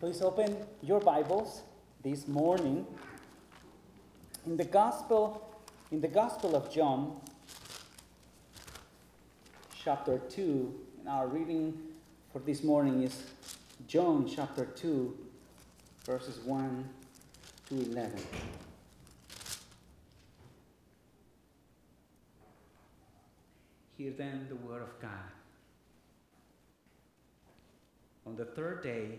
Please open your Bibles this morning in the Gospel in the Gospel of John chapter 2 and our reading for this morning is John chapter 2 verses 1 to 11. Hear then the word of God. On the third day,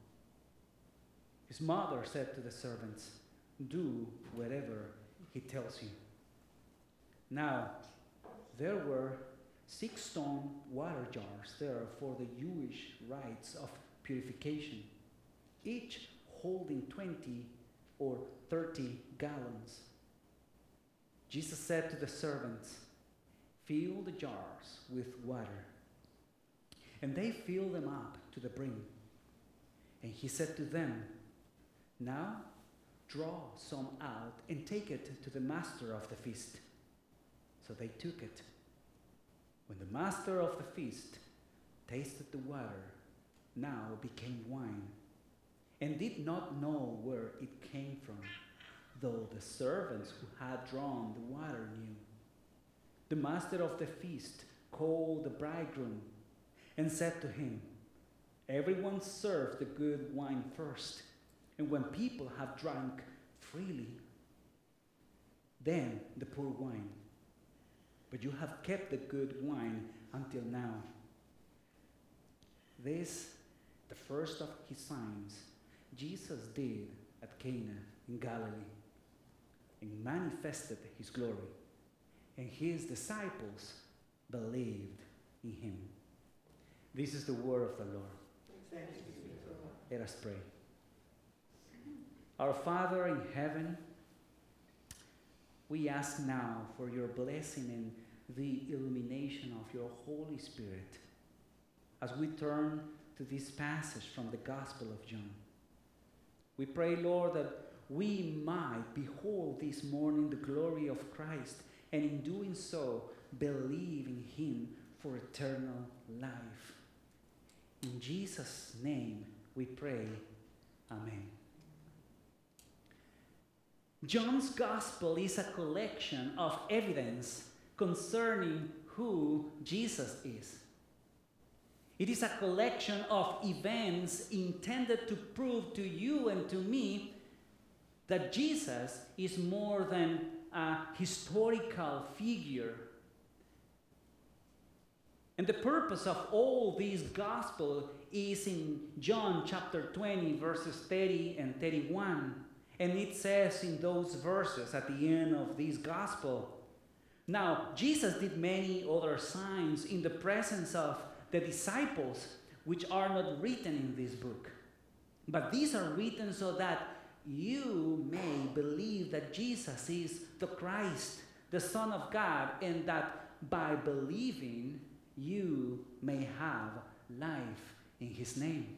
His mother said to the servants, Do whatever he tells you. Now, there were six stone water jars there for the Jewish rites of purification, each holding 20 or 30 gallons. Jesus said to the servants, Fill the jars with water. And they filled them up to the brim. And he said to them, now draw some out and take it to the master of the feast. So they took it. When the master of the feast tasted the water, now became wine, and did not know where it came from, though the servants who had drawn the water knew. The master of the feast called the bridegroom and said to him, Everyone serves the good wine first and when people have drunk freely, then the poor wine. But you have kept the good wine until now. This, the first of his signs, Jesus did at Cana in Galilee and manifested his glory. And his disciples believed in him. This is the word of the Lord. Let us pray. Our Father in heaven, we ask now for your blessing and the illumination of your Holy Spirit as we turn to this passage from the Gospel of John. We pray, Lord, that we might behold this morning the glory of Christ and in doing so believe in him for eternal life. In Jesus' name we pray. Amen. John's gospel is a collection of evidence concerning who Jesus is. It is a collection of events intended to prove to you and to me that Jesus is more than a historical figure. And the purpose of all these gospel is in John chapter 20 verses 30 and 31 and it says in those verses at the end of this gospel now, Jesus did many other signs in the presence of the disciples, which are not written in this book. But these are written so that you may believe that Jesus is the Christ, the Son of God, and that by believing you may have life in His name.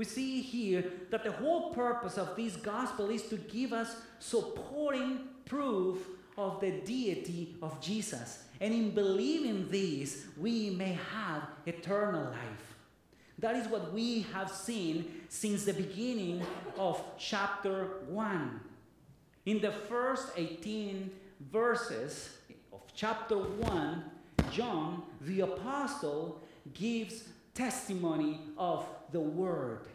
We see here that the whole purpose of this gospel is to give us supporting proof of the deity of Jesus. And in believing this, we may have eternal life. That is what we have seen since the beginning of chapter 1. In the first 18 verses of chapter 1, John the apostle gives testimony of the Word.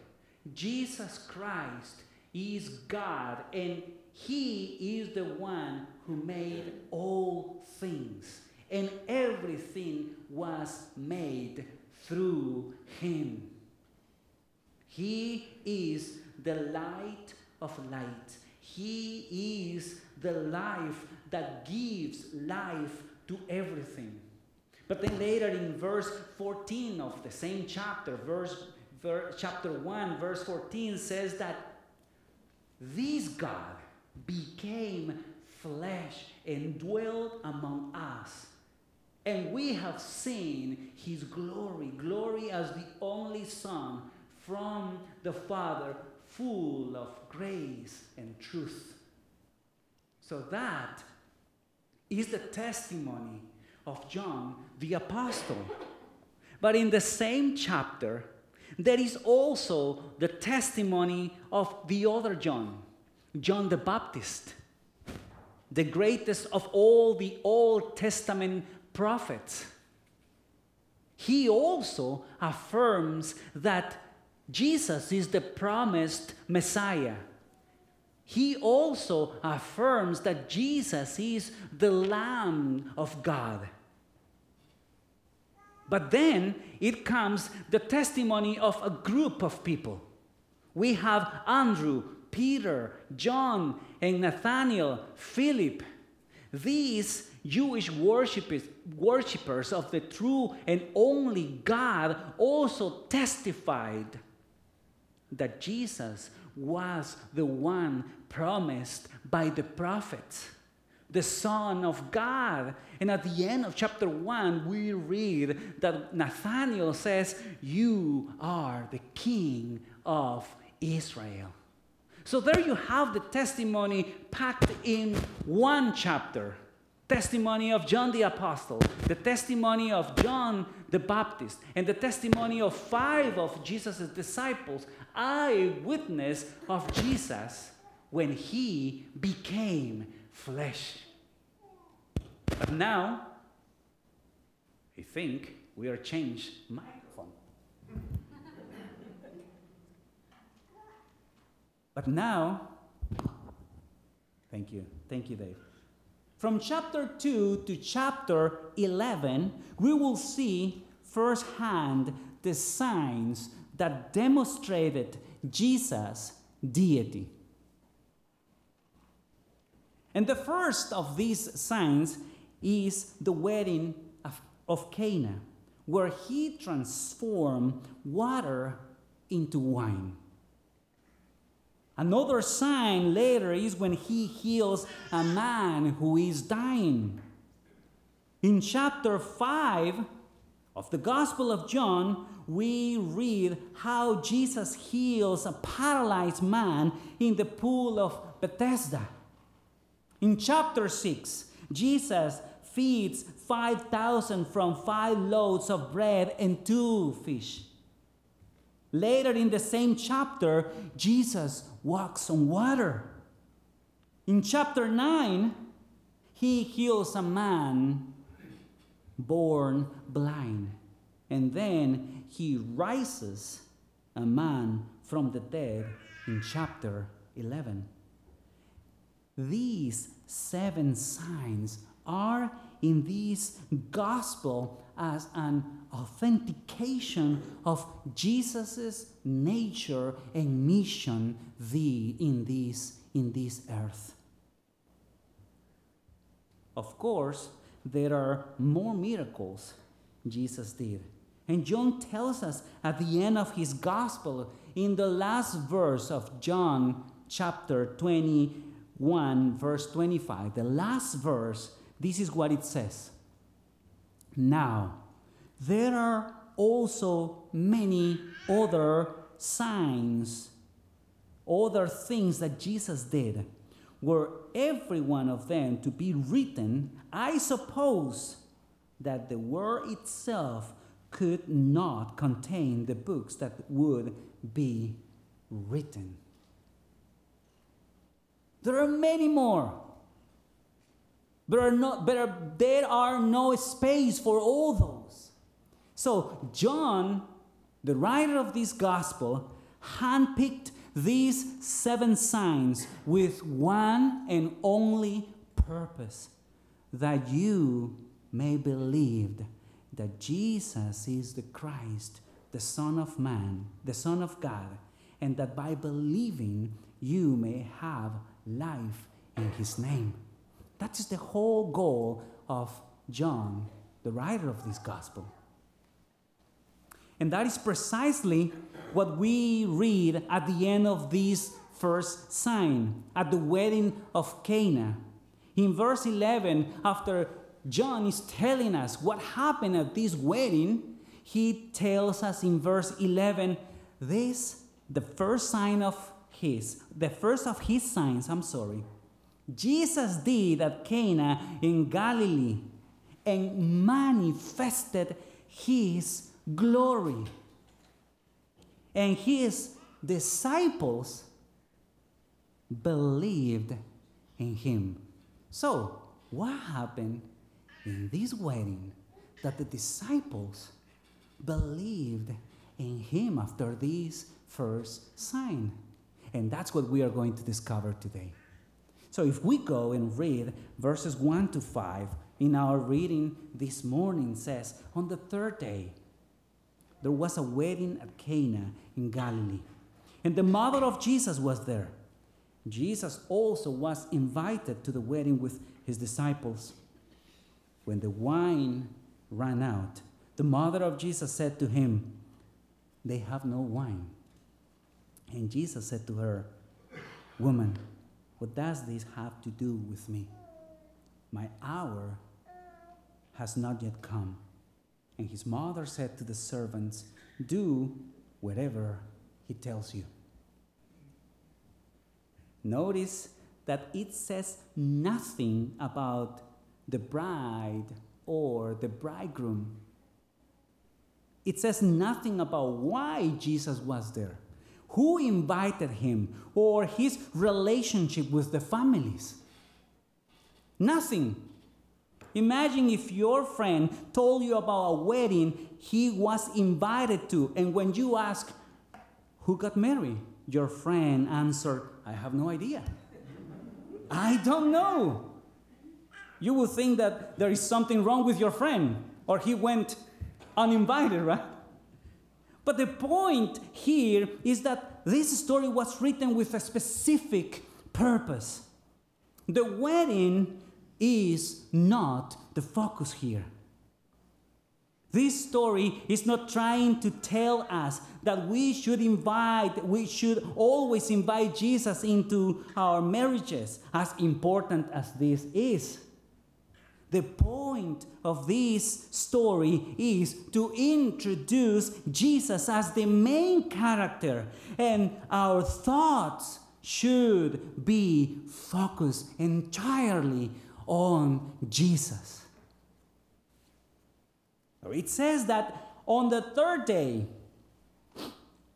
Jesus Christ is God, and He is the one who made all things, and everything was made through Him. He is the light of light. He is the life that gives life to everything. But then later in verse 14 of the same chapter, verse, verse chapter 1, verse 14 says that this God became flesh and dwelt among us. And we have seen his glory, glory as the only Son from the Father, full of grace and truth. So that is the testimony of John the Apostle. But in the same chapter, there is also the testimony of the other John, John the Baptist, the greatest of all the Old Testament prophets. He also affirms that Jesus is the promised Messiah. He also affirms that Jesus is the Lamb of God. But then it comes the testimony of a group of people. We have Andrew, Peter, John, and Nathanael, Philip. These Jewish worshippers, of the true and only God also testified that Jesus was the one promised by the prophets the Son of God. And at the end of chapter 1, we read that Nathanael says, You are the King of Israel. So there you have the testimony packed in one chapter testimony of John the Apostle, the testimony of John the Baptist, and the testimony of five of Jesus' disciples, eyewitness of Jesus when he became flesh. But now, I think we are changed microphone. but now, thank you, thank you, Dave. From chapter 2 to chapter 11, we will see firsthand the signs that demonstrated Jesus' deity. And the first of these signs is the wedding of, of Cana, where he transformed water into wine. Another sign later is when he heals a man who is dying. In chapter 5 of the Gospel of John, we read how Jesus heals a paralyzed man in the pool of Bethesda. In chapter 6, Jesus feeds 5,000 from five loaves of bread and two fish. Later in the same chapter, Jesus walks on water. In chapter 9, he heals a man born blind. And then he rises a man from the dead in chapter 11. These seven signs are in this gospel as an authentication of Jesus' nature and mission thee in, this, in this earth. Of course, there are more miracles Jesus did. And John tells us at the end of his gospel, in the last verse of John chapter 20, 1, verse 25, the last verse, this is what it says. Now, there are also many other signs, other things that Jesus did. Were every one of them to be written, I suppose that the word itself could not contain the books that would be written. There are many more. There are no, there are, there are no space for all those. So, John, the writer of this gospel, handpicked these seven signs with one and only purpose that you may believe that Jesus is the Christ, the Son of Man, the Son of God, and that by believing you may have life in his name. That is the whole goal of John, the writer of this gospel. And that is precisely what we read at the end of this first sign at the wedding of Cana. In verse 11, after John is telling us what happened at this wedding, he tells us in verse 11 this, the first sign of his, the first of his signs, I'm sorry, Jesus did at Cana in Galilee and manifested his glory. And his disciples believed in him. So, what happened in this wedding that the disciples believed in him after this first sign? And that's what we are going to discover today. So, if we go and read verses 1 to 5, in our reading this morning says, On the third day, there was a wedding at Cana in Galilee, and the mother of Jesus was there. Jesus also was invited to the wedding with his disciples. When the wine ran out, the mother of Jesus said to him, They have no wine. And Jesus said to her, Woman, what does this have to do with me? My hour has not yet come. And his mother said to the servants, Do whatever he tells you. Notice that it says nothing about the bride or the bridegroom. It says nothing about why Jesus was there, who invited him, or his relationship with the families. Nothing. Imagine if your friend told you about a wedding he was invited to, and when you ask, Who got married? Your friend answered, I have no idea. I don't know. You would think that there is something wrong with your friend, or he went uninvited, right? But the point here is that this story was written with a specific purpose. The wedding is not the focus here. This story is not trying to tell us that we should invite, we should always invite Jesus into our marriages, as important as this is. The point of this story is to introduce Jesus as the main character, and our thoughts should be focused entirely on Jesus. It says that on the third day,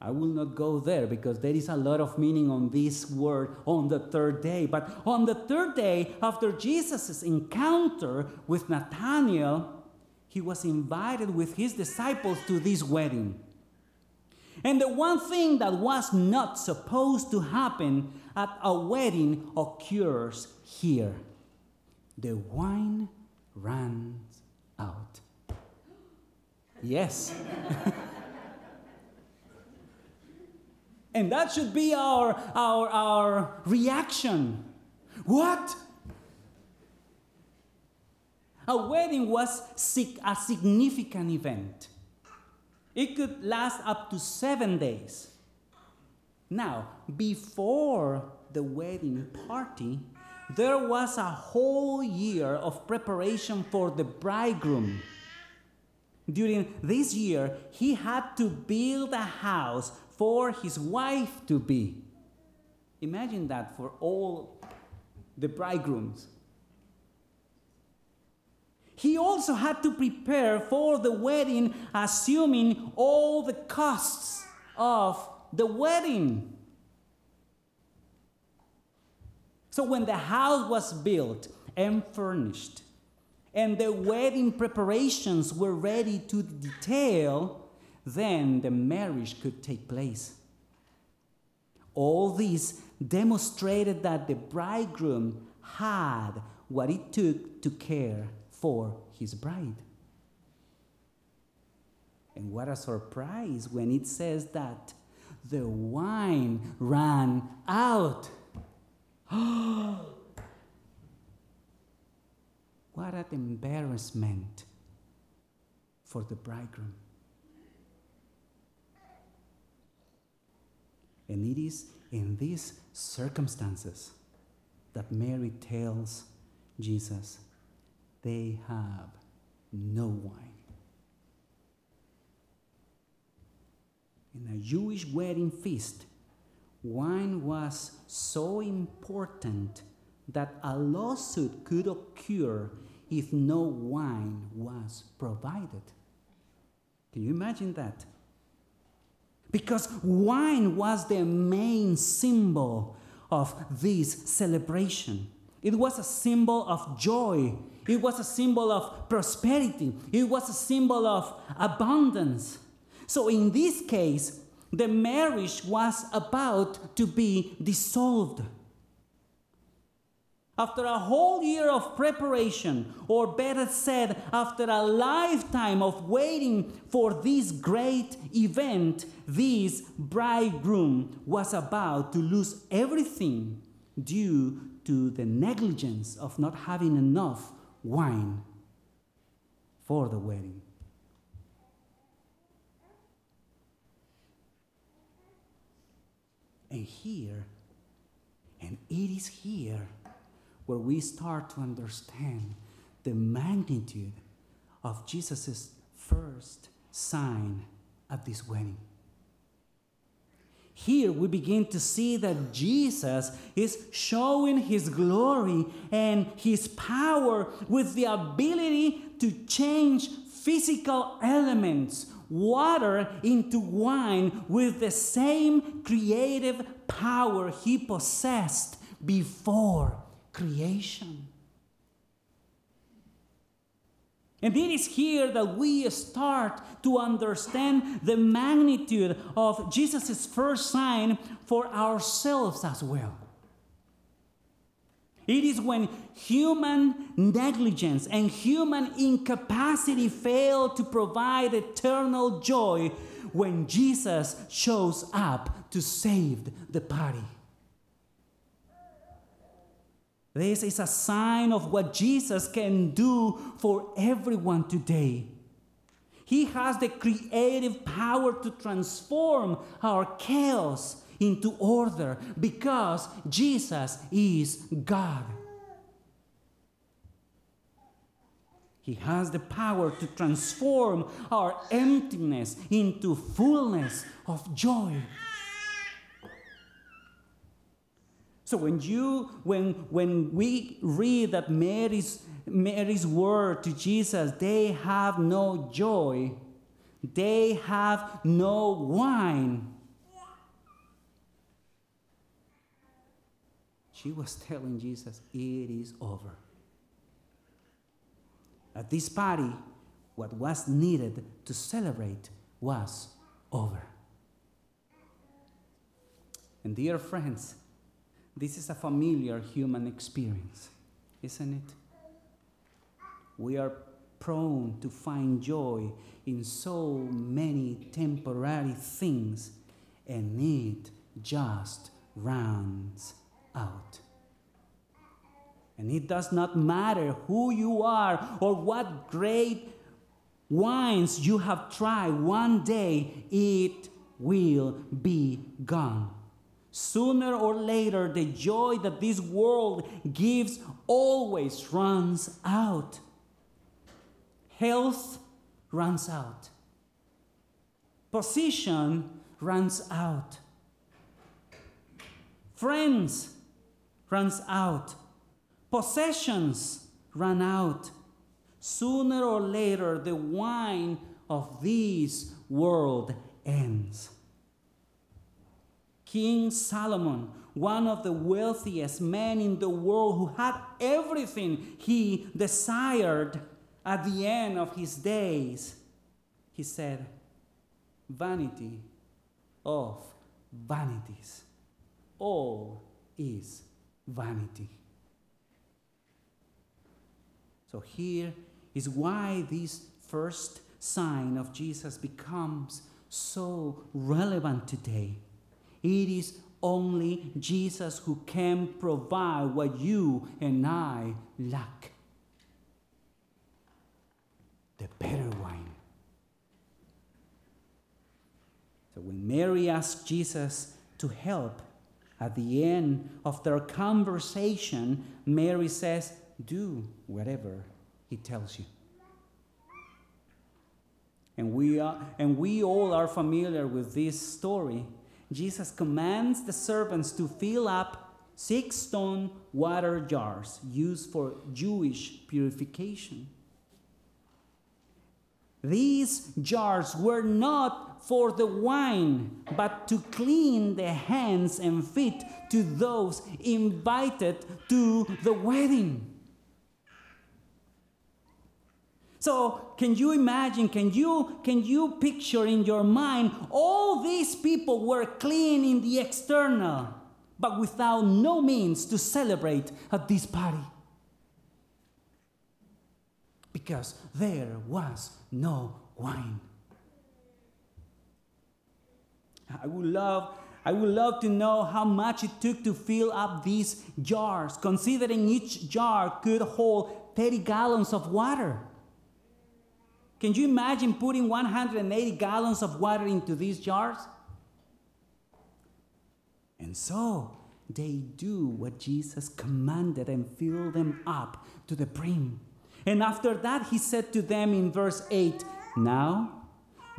I will not go there because there is a lot of meaning on this word on the third day. But on the third day, after Jesus' encounter with Nathanael, he was invited with his disciples to this wedding. And the one thing that was not supposed to happen at a wedding occurs here the wine runs out. Yes. and that should be our, our, our reaction. What? A wedding was a significant event. It could last up to seven days. Now, before the wedding party, there was a whole year of preparation for the bridegroom. During this year, he had to build a house for his wife to be. Imagine that for all the bridegrooms. He also had to prepare for the wedding, assuming all the costs of the wedding. So when the house was built and furnished, and the wedding preparations were ready to detail, then the marriage could take place. All this demonstrated that the bridegroom had what it took to care for his bride. And what a surprise when it says that the wine ran out. what an embarrassment for the bridegroom. And it is in these circumstances that Mary tells Jesus, they have no wine. In a Jewish wedding feast, wine was so important that a lawsuit could occur if no wine was provided. Can you imagine that? Because wine was the main symbol of this celebration. It was a symbol of joy. It was a symbol of prosperity. It was a symbol of abundance. So, in this case, the marriage was about to be dissolved. After a whole year of preparation, or better said, after a lifetime of waiting for this great event, this bridegroom was about to lose everything due to the negligence of not having enough wine for the wedding. And here, and it is here where we start to understand the magnitude of Jesus' first sign at this wedding. Here we begin to see that Jesus is showing his glory and his power with the ability to change physical elements, water into wine, with the same creative power he possessed before creation. And it is here that we start to understand the magnitude of Jesus' first sign for ourselves as well. It is when human negligence and human incapacity fail to provide eternal joy when Jesus shows up to save the party. This is a sign of what Jesus can do for everyone today. He has the creative power to transform our chaos into order because Jesus is God. He has the power to transform our emptiness into fullness of joy. So when you when when we read that Mary's Mary's word to Jesus, they have no joy, they have no wine. She was telling Jesus, it is over. At this party, what was needed to celebrate was over. And dear friends, this is a familiar human experience, isn't it? We are prone to find joy in so many temporary things, and it just runs out. And it does not matter who you are or what great wines you have tried, one day it will be gone. Sooner or later, the joy that this world gives always runs out. Health runs out. Position runs out. Friends runs out. Possessions run out. Sooner or later, the wine of this world ends. King Solomon, one of the wealthiest men in the world who had everything he desired at the end of his days, he said, Vanity of vanities. All is vanity. So here is why this first sign of Jesus becomes so relevant today. It is only Jesus who can provide what you and I lack the better wine. So when Mary asked Jesus to help. At the end of their conversation, Mary says, Do whatever he tells you. And we, are, and we all are familiar with this story. Jesus commands the servants to fill up six stone water jars used for Jewish purification. These jars were not for the wine, but to clean the hands and feet to those invited to the wedding. So, can you imagine, can you, can you picture in your mind all these people were clean in the external, but without no means to celebrate at this party? Because there was no wine. I would love I would love to know how much it took to fill up these jars, considering each jar could hold 30 gallons of water. Can you imagine putting 180 gallons of water into these jars? And so they do what Jesus commanded and fill them up to the brim. And after that, he said to them in verse 8 Now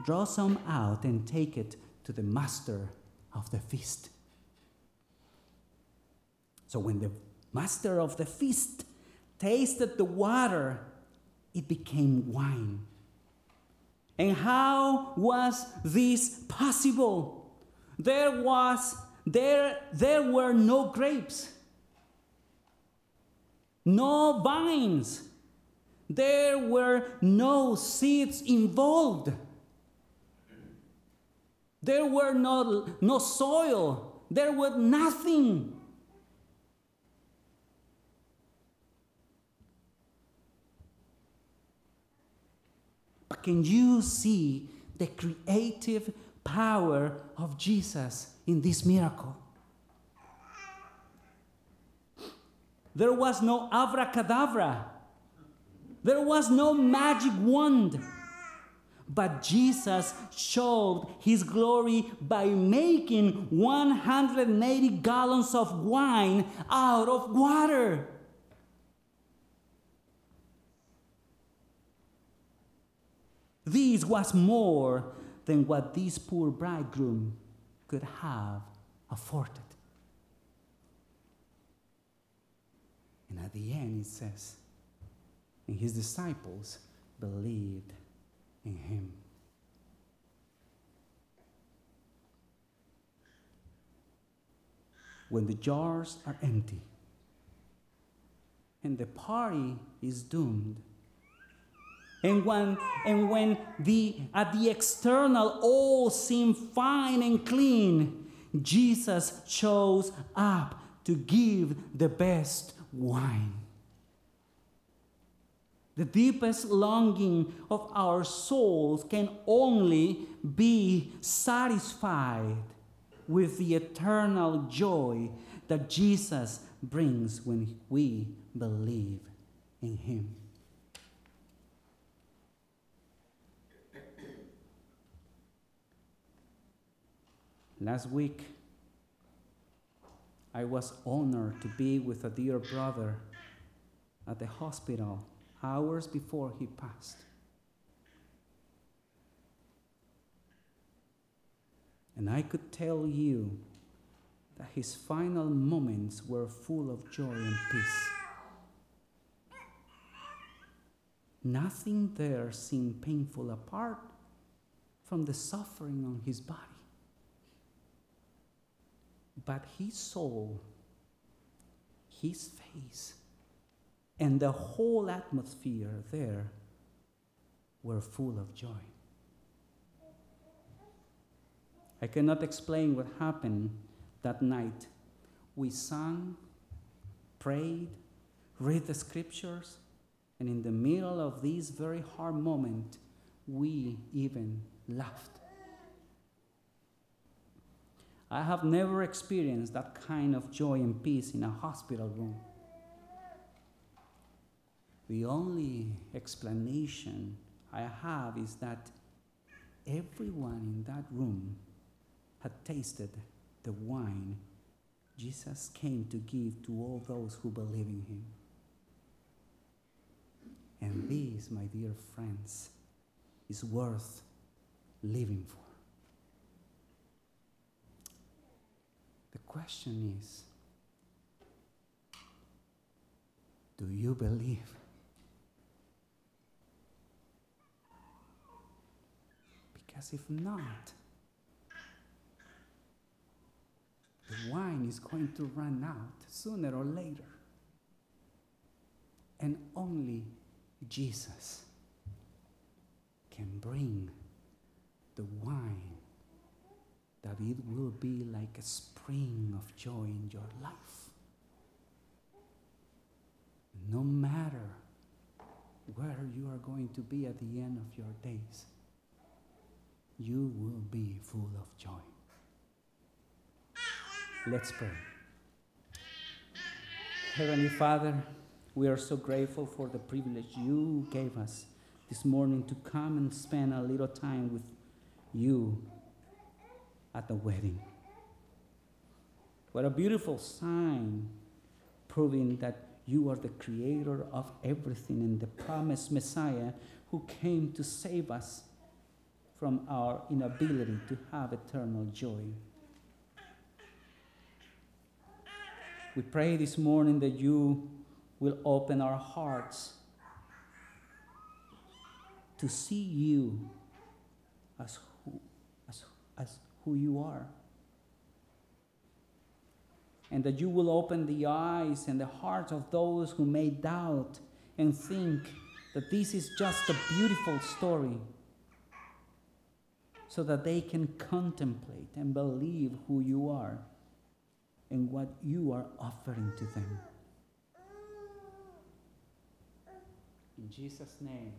draw some out and take it to the master of the feast. So when the master of the feast tasted the water, it became wine. And how was this possible? There was there there were no grapes. No vines. There were no seeds involved. There were no, no soil. There was nothing. Can you see the creative power of Jesus in this miracle? There was no abracadabra. There was no magic wand. But Jesus showed his glory by making 180 gallons of wine out of water. This was more than what this poor bridegroom could have afforded. And at the end, it says, and his disciples believed in him. When the jars are empty and the party is doomed, and when, and when the, at the external all seem fine and clean, Jesus shows up to give the best wine. The deepest longing of our souls can only be satisfied with the eternal joy that Jesus brings when we believe in Him. Last week, I was honored to be with a dear brother at the hospital hours before he passed. And I could tell you that his final moments were full of joy and peace. Nothing there seemed painful apart from the suffering on his body. But his soul, his face, and the whole atmosphere there were full of joy. I cannot explain what happened that night. We sang, prayed, read the scriptures, and in the middle of this very hard moment, we even laughed. I have never experienced that kind of joy and peace in a hospital room. The only explanation I have is that everyone in that room had tasted the wine Jesus came to give to all those who believe in him. And this, my dear friends, is worth living for. The question is do you believe? Because if not, the wine is going to run out sooner or later. And only Jesus can bring the wine that it will be like a spring of joy in your life. No matter where you are going to be at the end of your days, you will be full of joy. Let's pray. Heavenly Father, we are so grateful for the privilege you gave us this morning to come and spend a little time with you at the wedding. What a beautiful sign proving that you are the creator of everything and the promised Messiah who came to save us from our inability to have eternal joy. We pray this morning that you will open our hearts to see you as who, as, as who you are. And that you will open the eyes and the hearts of those who may doubt and think that this is just a beautiful story, so that they can contemplate and believe who you are and what you are offering to them. In Jesus' name.